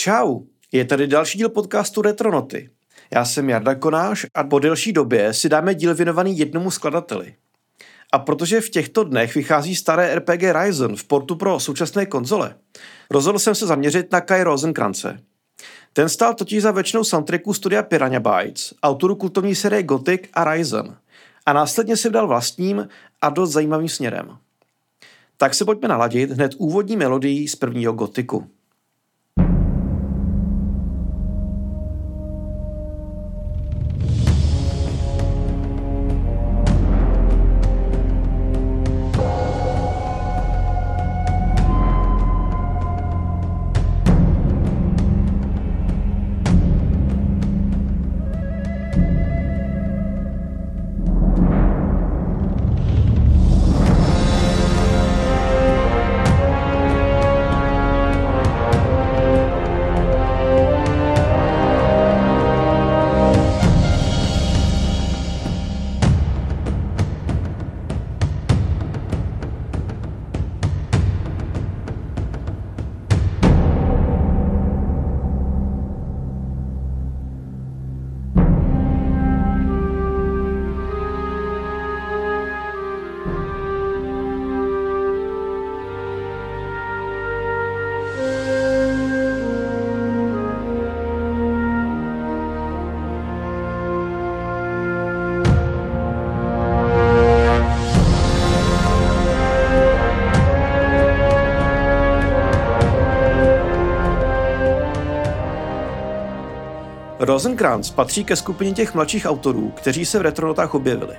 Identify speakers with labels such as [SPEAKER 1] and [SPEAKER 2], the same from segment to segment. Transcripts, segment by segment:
[SPEAKER 1] Čau, je tady další díl podcastu Retronoty. Já jsem Jarda Konáš a po delší době si dáme díl věnovaný jednomu skladateli. A protože v těchto dnech vychází staré RPG Ryzen v portu pro současné konzole, rozhodl jsem se zaměřit na Kai Rosenkrantze. Ten stál totiž za většinou soundtracku studia Piranha Bytes, autoru kultovní série Gothic a Ryzen, a následně se vdal vlastním a dost zajímavým směrem. Tak se pojďme naladit hned úvodní melodií z prvního Gothicu. Rosenkrantz patří ke skupině těch mladších autorů, kteří se v retronotách objevili.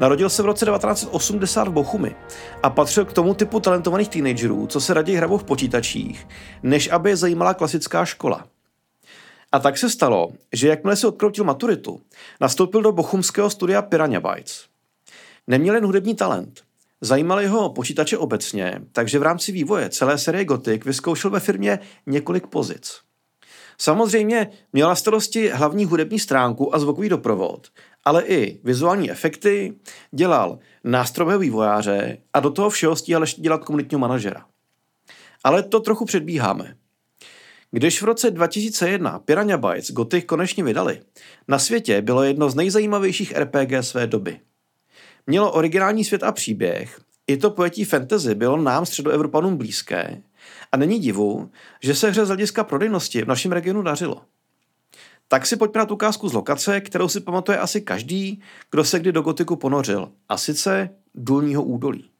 [SPEAKER 1] Narodil se v roce 1980 v Bochumi a patřil k tomu typu talentovaných teenagerů, co se raději hrabou v počítačích, než aby je zajímala klasická škola. A tak se stalo, že jakmile si odkroutil maturitu, nastoupil do bochumského studia Piranha Bytes. Neměl jen hudební talent. Zajímaly ho počítače obecně, takže v rámci vývoje celé série Gothic vyzkoušel ve firmě několik pozic. Samozřejmě měla starosti hlavní hudební stránku a zvukový doprovod, ale i vizuální efekty, dělal nástrojové vývojáře a do toho všeho stíhal ještě dělat komunitního manažera. Ale to trochu předbíháme. Když v roce 2001 Piranha Bytes Gothic konečně vydali, na světě bylo jedno z nejzajímavějších RPG své doby. Mělo originální svět a příběh, i to pojetí fantasy bylo nám středoevropanům blízké a není divu, že se hře z hlediska prodejnosti v našem regionu dařilo. Tak si pojďme na tu ukázku z lokace, kterou si pamatuje asi každý, kdo se kdy do gotiku ponořil, a sice důlního údolí.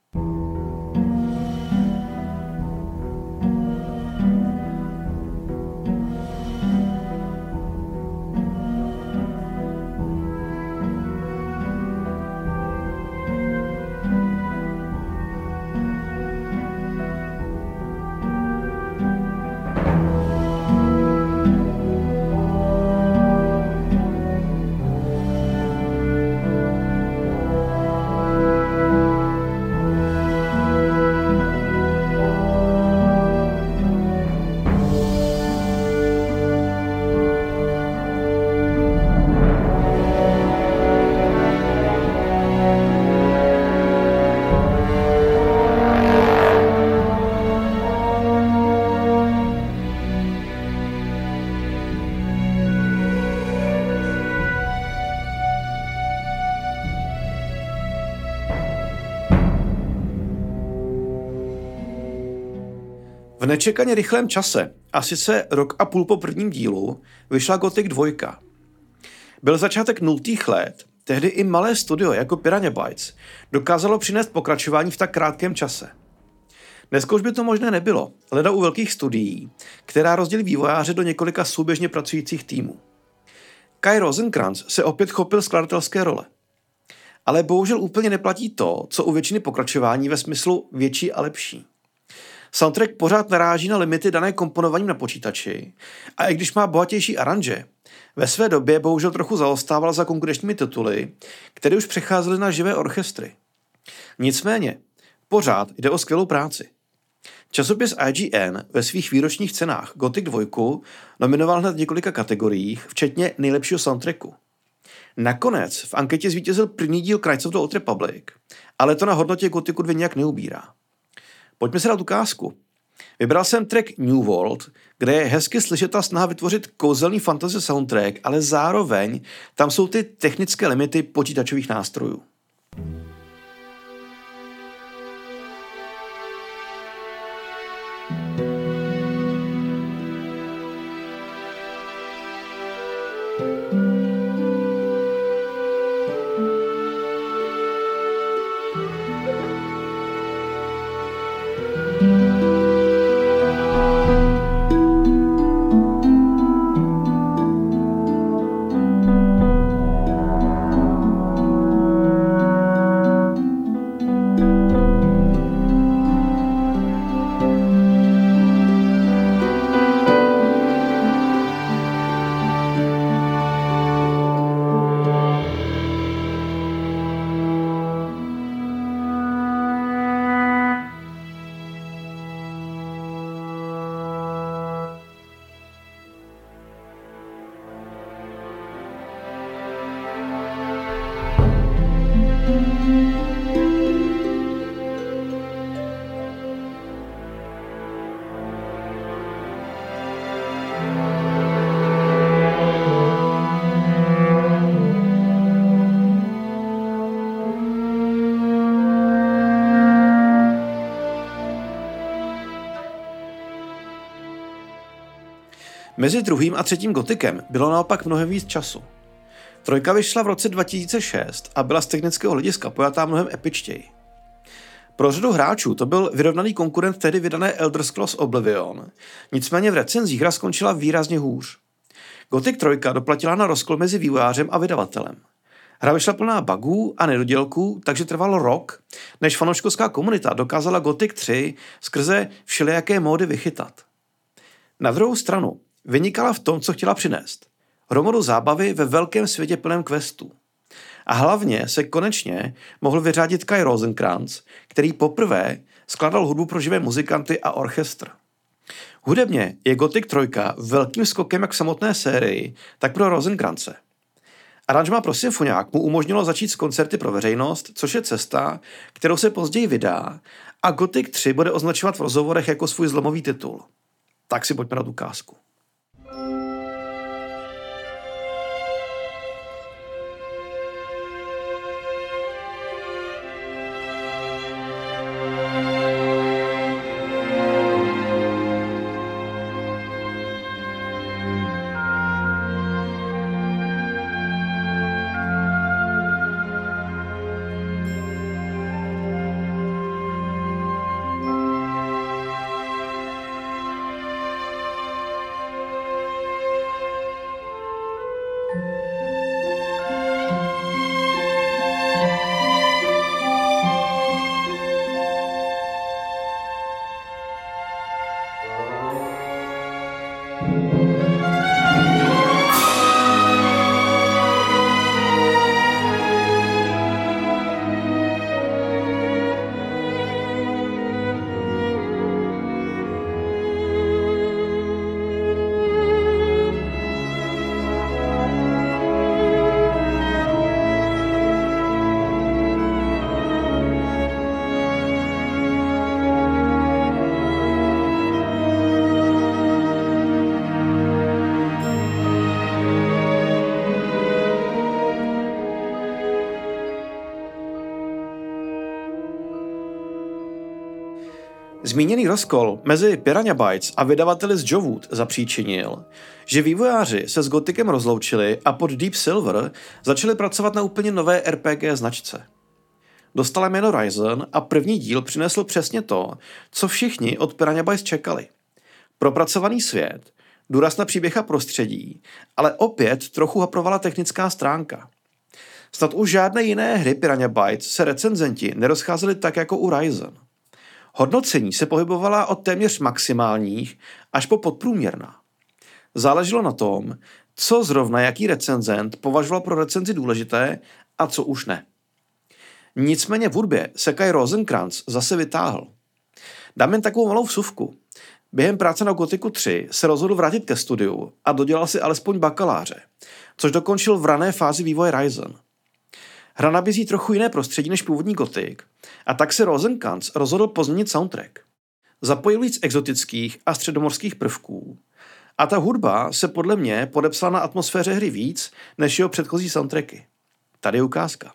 [SPEAKER 1] Nečekaně rychlém čase, a sice rok a půl po prvním dílu, vyšla Gothic 2. Byl začátek nultých let, tehdy i malé studio jako Piranha Bytes dokázalo přinést pokračování v tak krátkém čase. Dneska už by to možné nebylo, leda u velkých studií, která rozdělí vývojáře do několika souběžně pracujících týmů. Kai Rosenkrantz se opět chopil skladatelské role. Ale bohužel úplně neplatí to, co u většiny pokračování ve smyslu větší a lepší. Soundtrack pořád naráží na limity dané komponovaním na počítači a i když má bohatější aranže, ve své době bohužel trochu zaostával za konkurenčními tituly, které už přecházely na živé orchestry. Nicméně, pořád jde o skvělou práci. Časopis IGN ve svých výročních cenách Gothic 2 nominoval hned několika kategoriích, včetně nejlepšího soundtracku. Nakonec v anketě zvítězil první díl Knights of the Old Republic, ale to na hodnotě Gothicu 2 nějak neubírá. Pojďme se dát ukázku. Vybral jsem track New World, kde je hezky slyšet ta snaha vytvořit kouzelný fantasy soundtrack, ale zároveň tam jsou ty technické limity počítačových nástrojů. Mezi druhým a třetím gotikem bylo naopak mnohem víc času. Trojka vyšla v roce 2006 a byla z technického hlediska pojatá mnohem epičtěji. Pro řadu hráčů to byl vyrovnaný konkurent tehdy vydané Elder Scrolls Oblivion, nicméně v recenzích hra skončila výrazně hůř. Gothic 3 doplatila na rozkol mezi vývojářem a vydavatelem. Hra vyšla plná bugů a nedodělků, takže trvalo rok, než fanouškovská komunita dokázala Gothic 3 skrze všelijaké módy vychytat. Na druhou stranu, vynikala v tom, co chtěla přinést. Hromadu zábavy ve velkém světě plném questů. A hlavně se konečně mohl vyřádit Kai Rosenkrantz, který poprvé skladal hudbu pro živé muzikanty a orchestr. Hudebně je Gothic 3 velkým skokem jak v samotné sérii, tak pro Rosenkrantze. Aranžma pro symfoniák mu umožnilo začít s koncerty pro veřejnost, což je cesta, kterou se později vydá a Gothic 3 bude označovat v rozhovorech jako svůj zlomový titul. Tak si pojďme na tu ukázku. Zmíněný rozkol mezi Piranha Bytes a vydavateli z Jowood zapříčinil, že vývojáři se s Gotikem rozloučili a pod Deep Silver začali pracovat na úplně nové RPG značce. Dostala jméno Ryzen a první díl přinesl přesně to, co všichni od Piranha Bytes čekali. Propracovaný svět, důraz na příběh a prostředí, ale opět trochu haprovala technická stránka. Snad už žádné jiné hry Piranha Bytes se recenzenti nerozcházeli tak jako u Ryzen – Hodnocení se pohybovala od téměř maximálních až po podprůměrná. Záleželo na tom, co zrovna jaký recenzent považoval pro recenzi důležité a co už ne. Nicméně v hudbě se Kai Rosenkrantz zase vytáhl. Dám jen takovou malou vsuvku. Během práce na Gotiku 3 se rozhodl vrátit ke studiu a dodělal si alespoň bakaláře, což dokončil v rané fázi vývoje Ryzen. Hra nabízí trochu jiné prostředí než původní Gothic a tak se Rosenkrantz rozhodl pozměnit soundtrack. Zapojil víc exotických a středomorských prvků a ta hudba se podle mě podepsala na atmosféře hry víc než jeho předchozí soundtracky. Tady je ukázka.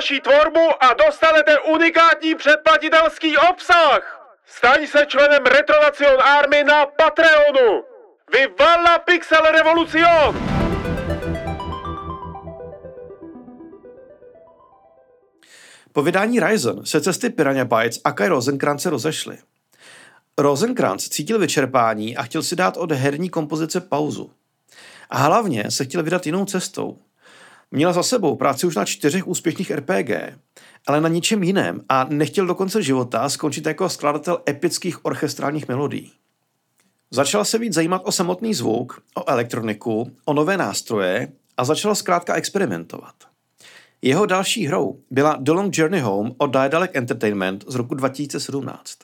[SPEAKER 2] Naší tvorbu a dostanete unikátní předplatitelský obsah! Staň se členem Retronacion Army na Patreonu! Vivala Pixel Revolucion!
[SPEAKER 1] Po vydání Ryzen se cesty Piranha Bytes a Kai Rosenkrantz se rozešly. Rosenkrantz cítil vyčerpání a chtěl si dát od herní kompozice pauzu. A hlavně se chtěl vydat jinou cestou – Měl za sebou práci už na čtyřech úspěšných RPG, ale na ničem jiném a nechtěl do konce života skončit jako skladatel epických orchestrálních melodií. Začal se víc zajímat o samotný zvuk, o elektroniku, o nové nástroje a začal zkrátka experimentovat. Jeho další hrou byla The Long Journey Home od Daedalic Entertainment z roku 2017.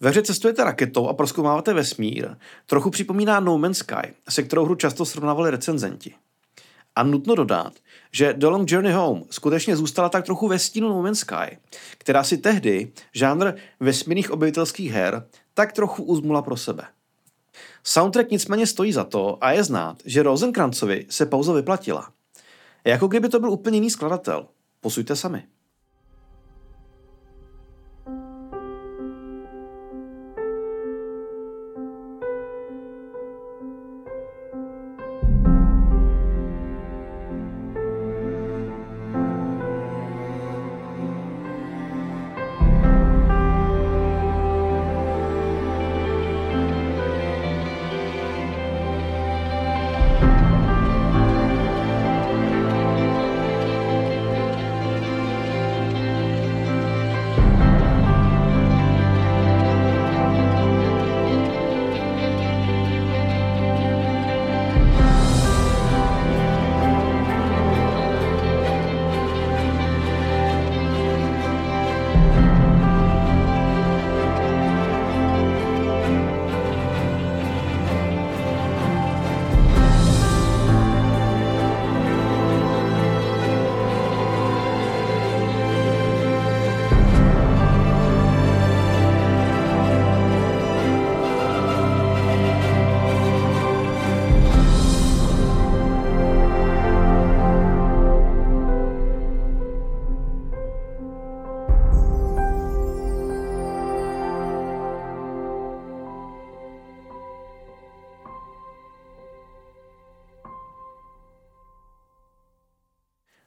[SPEAKER 1] Ve hře cestujete raketou a proskoumáváte vesmír, trochu připomíná No Man's Sky, se kterou hru často srovnávali recenzenti. A nutno dodat, že The Long Journey Home skutečně zůstala tak trochu ve stínu No Man's Sky, která si tehdy žánr vesmírných objevitelských her tak trochu uzmula pro sebe. Soundtrack nicméně stojí za to a je znát, že Rosenkrantzovi se pauza vyplatila. Jako kdyby to byl úplně jiný skladatel. Posuďte sami.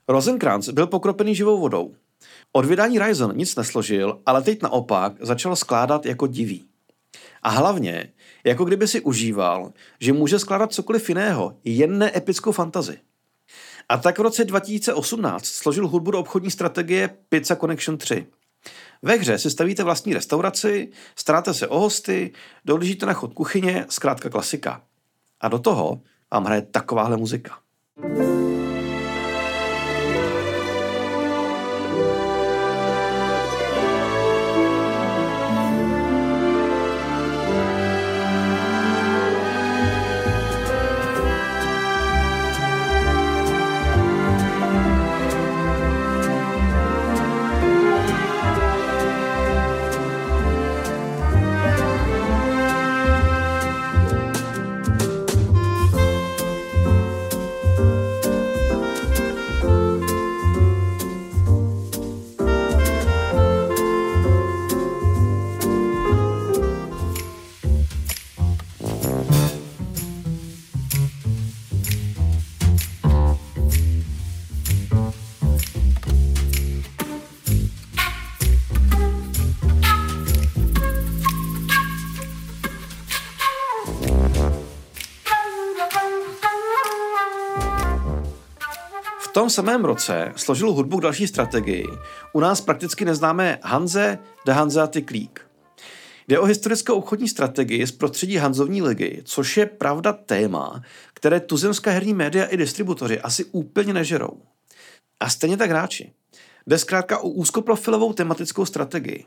[SPEAKER 1] Rosenkrantz byl pokropený živou vodou. Od vydání Ryzen nic nesložil, ale teď naopak začal skládat jako divý. A hlavně, jako kdyby si užíval, že může skládat cokoliv jiného, jen ne epickou fantazi. A tak v roce 2018 složil hudbu do obchodní strategie Pizza Connection 3. Ve hře si stavíte vlastní restauraci, staráte se o hosty, dohlížíte na chod kuchyně, zkrátka klasika. A do toho vám hraje takováhle muzika. thank you tom samém roce složil hudbu k další strategii, u nás prakticky neznámé Hanze de Hanseatic League. Jde o historickou obchodní strategii z prostředí Hanzovní ligy, což je pravda téma, které tuzemská herní média i distributoři asi úplně nežerou. A stejně tak hráči. Jde zkrátka o úzkoprofilovou tematickou strategii.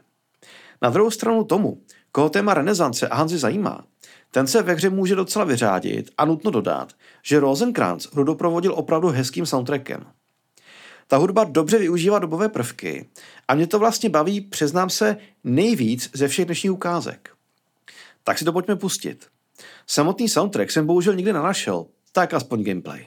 [SPEAKER 1] Na druhou stranu tomu, koho téma renesance a Hanzy zajímá, ten se ve hře může docela vyřádit a nutno dodat, že Rosenkrantz hru doprovodil opravdu hezkým soundtrackem. Ta hudba dobře využívá dobové prvky a mě to vlastně baví, přiznám se, nejvíc ze všech dnešních ukázek. Tak si to pojďme pustit. Samotný soundtrack jsem bohužel nikdy nenašel, tak aspoň gameplay.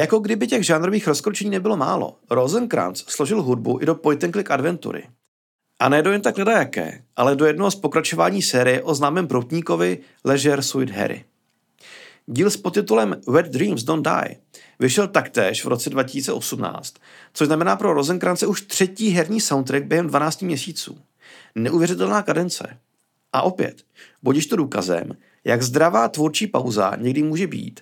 [SPEAKER 1] Jako kdyby těch žánrových rozkročení nebylo málo. Rosenkrantz složil hudbu i do point and click adventury. A ne do jen tak jaké, ale do jednoho z pokračování série o známém proutníkovi Leisure Suit Harry. Díl s podtitulem Wet Dreams Don't Die vyšel taktéž v roce 2018, což znamená pro Rosenkrantze už třetí herní soundtrack během 12 měsíců. Neuvěřitelná kadence. A opět, budíš to důkazem, jak zdravá tvůrčí pauza někdy může být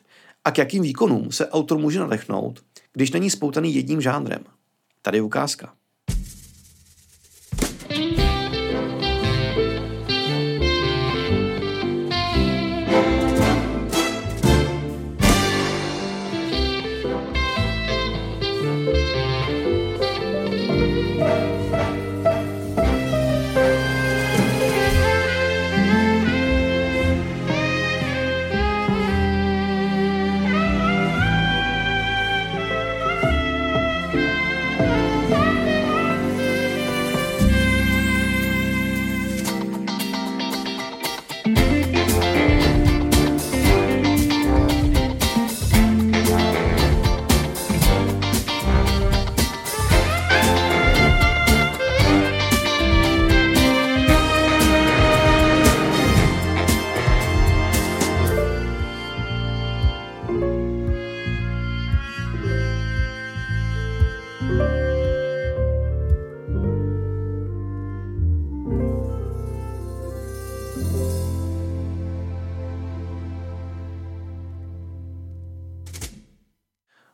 [SPEAKER 1] a k jakým výkonům se autor může nadechnout, když není spoutaný jedním žánrem. Tady je ukázka.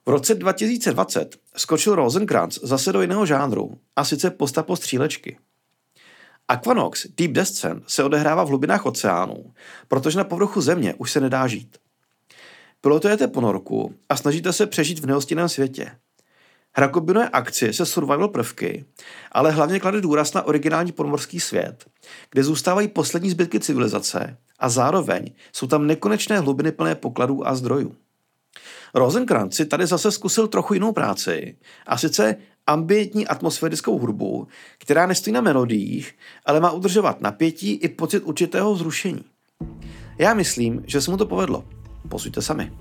[SPEAKER 1] V roce 2020 skočil Rosenkrantz zase do jiného žánru, a sice postapo střílečky. Aquanox Deep Descent se odehrává v hlubinách oceánů, protože na povrchu země už se nedá žít. Pilotujete ponorku a snažíte se přežít v nehostinném světě. Hra kombinuje akci se survival prvky, ale hlavně klade důraz na originální podmorský svět, kde zůstávají poslední zbytky civilizace a zároveň jsou tam nekonečné hlubiny plné pokladů a zdrojů. Rosenkrantz si tady zase zkusil trochu jinou práci, a sice ambientní atmosférickou hudbu, která nestojí na melodiích, ale má udržovat napětí i pocit určitého zrušení. Já myslím, že se mu to povedlo. Posuďte sami.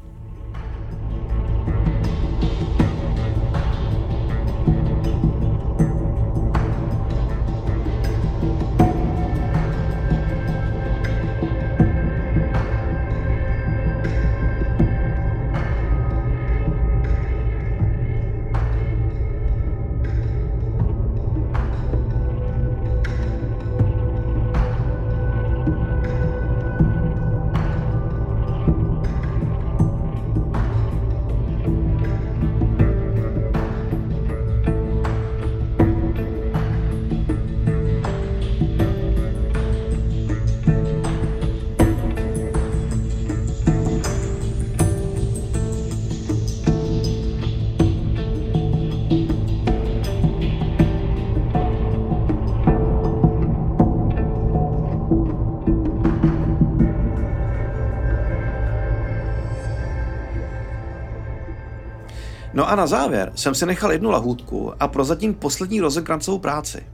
[SPEAKER 1] A na závěr jsem si nechal jednu lahůdku a prozatím poslední rozenkrancovou práci.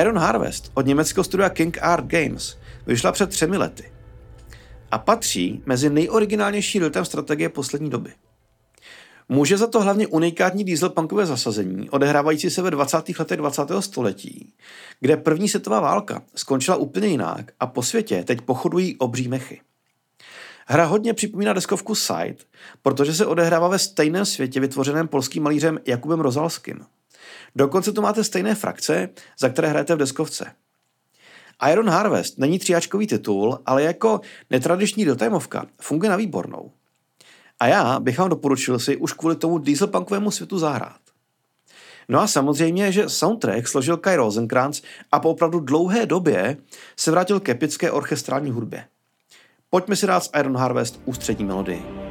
[SPEAKER 1] Iron Harvest od německého studia King Art Games vyšla před třemi lety a patří mezi nejoriginálnější real strategie poslední doby. Může za to hlavně unikátní dieselpunkové zasazení, odehrávající se ve 20. letech 20. století, kde první světová válka skončila úplně jinak a po světě teď pochodují obří mechy. Hra hodně připomíná deskovku Side, protože se odehrává ve stejném světě vytvořeném polským malířem Jakubem Rozalským. Dokonce tu máte stejné frakce, za které hrajete v deskovce. Iron Harvest není tříáčkový titul, ale jako netradiční dotémovka funguje na výbornou. A já bych vám doporučil si už kvůli tomu dieselpunkovému světu zahrát. No a samozřejmě, že soundtrack složil Kai Rosenkrantz a po opravdu dlouhé době se vrátil k epické orchestrální hudbě. Pojďme si dát z Iron Harvest ústřední melodii.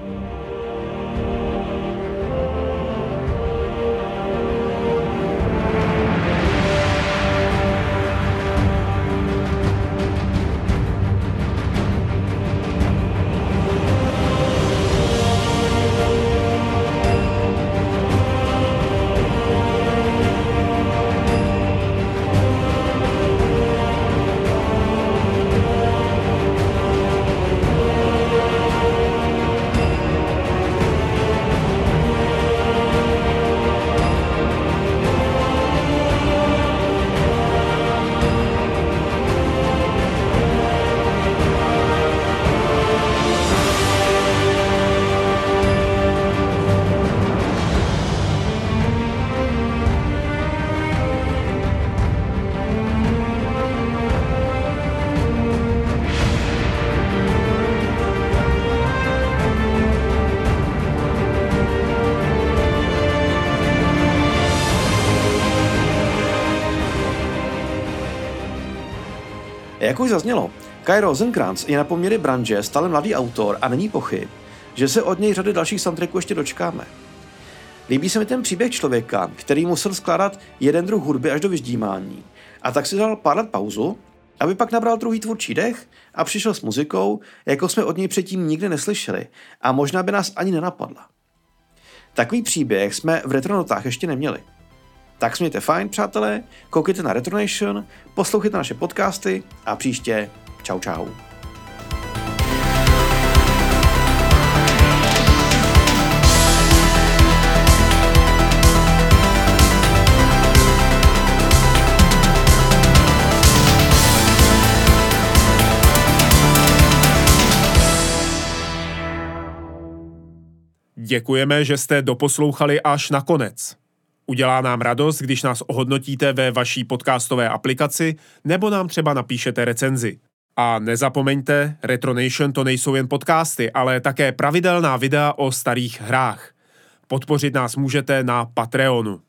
[SPEAKER 1] Jak už zaznělo, Kai Rosenkrantz je na poměry branže stále mladý autor a není pochyb, že se od něj řady dalších soundtracků ještě dočkáme. Líbí se mi ten příběh člověka, který musel skládat jeden druh hudby až do vyždímání a tak si dal pár let pauzu, aby pak nabral druhý tvůrčí dech a přišel s muzikou, jako jsme od něj předtím nikdy neslyšeli a možná by nás ani nenapadla. Takový příběh jsme v Retronotách ještě neměli. Tak smějte fajn, přátelé, koukejte na Retronation, poslouchejte naše podcasty a příště čau čau.
[SPEAKER 2] Děkujeme, že jste doposlouchali až na konec. Udělá nám radost, když nás ohodnotíte ve vaší podcastové aplikaci nebo nám třeba napíšete recenzi. A nezapomeňte, Retronation to nejsou jen podcasty, ale také pravidelná videa o starých hrách. Podpořit nás můžete na Patreonu.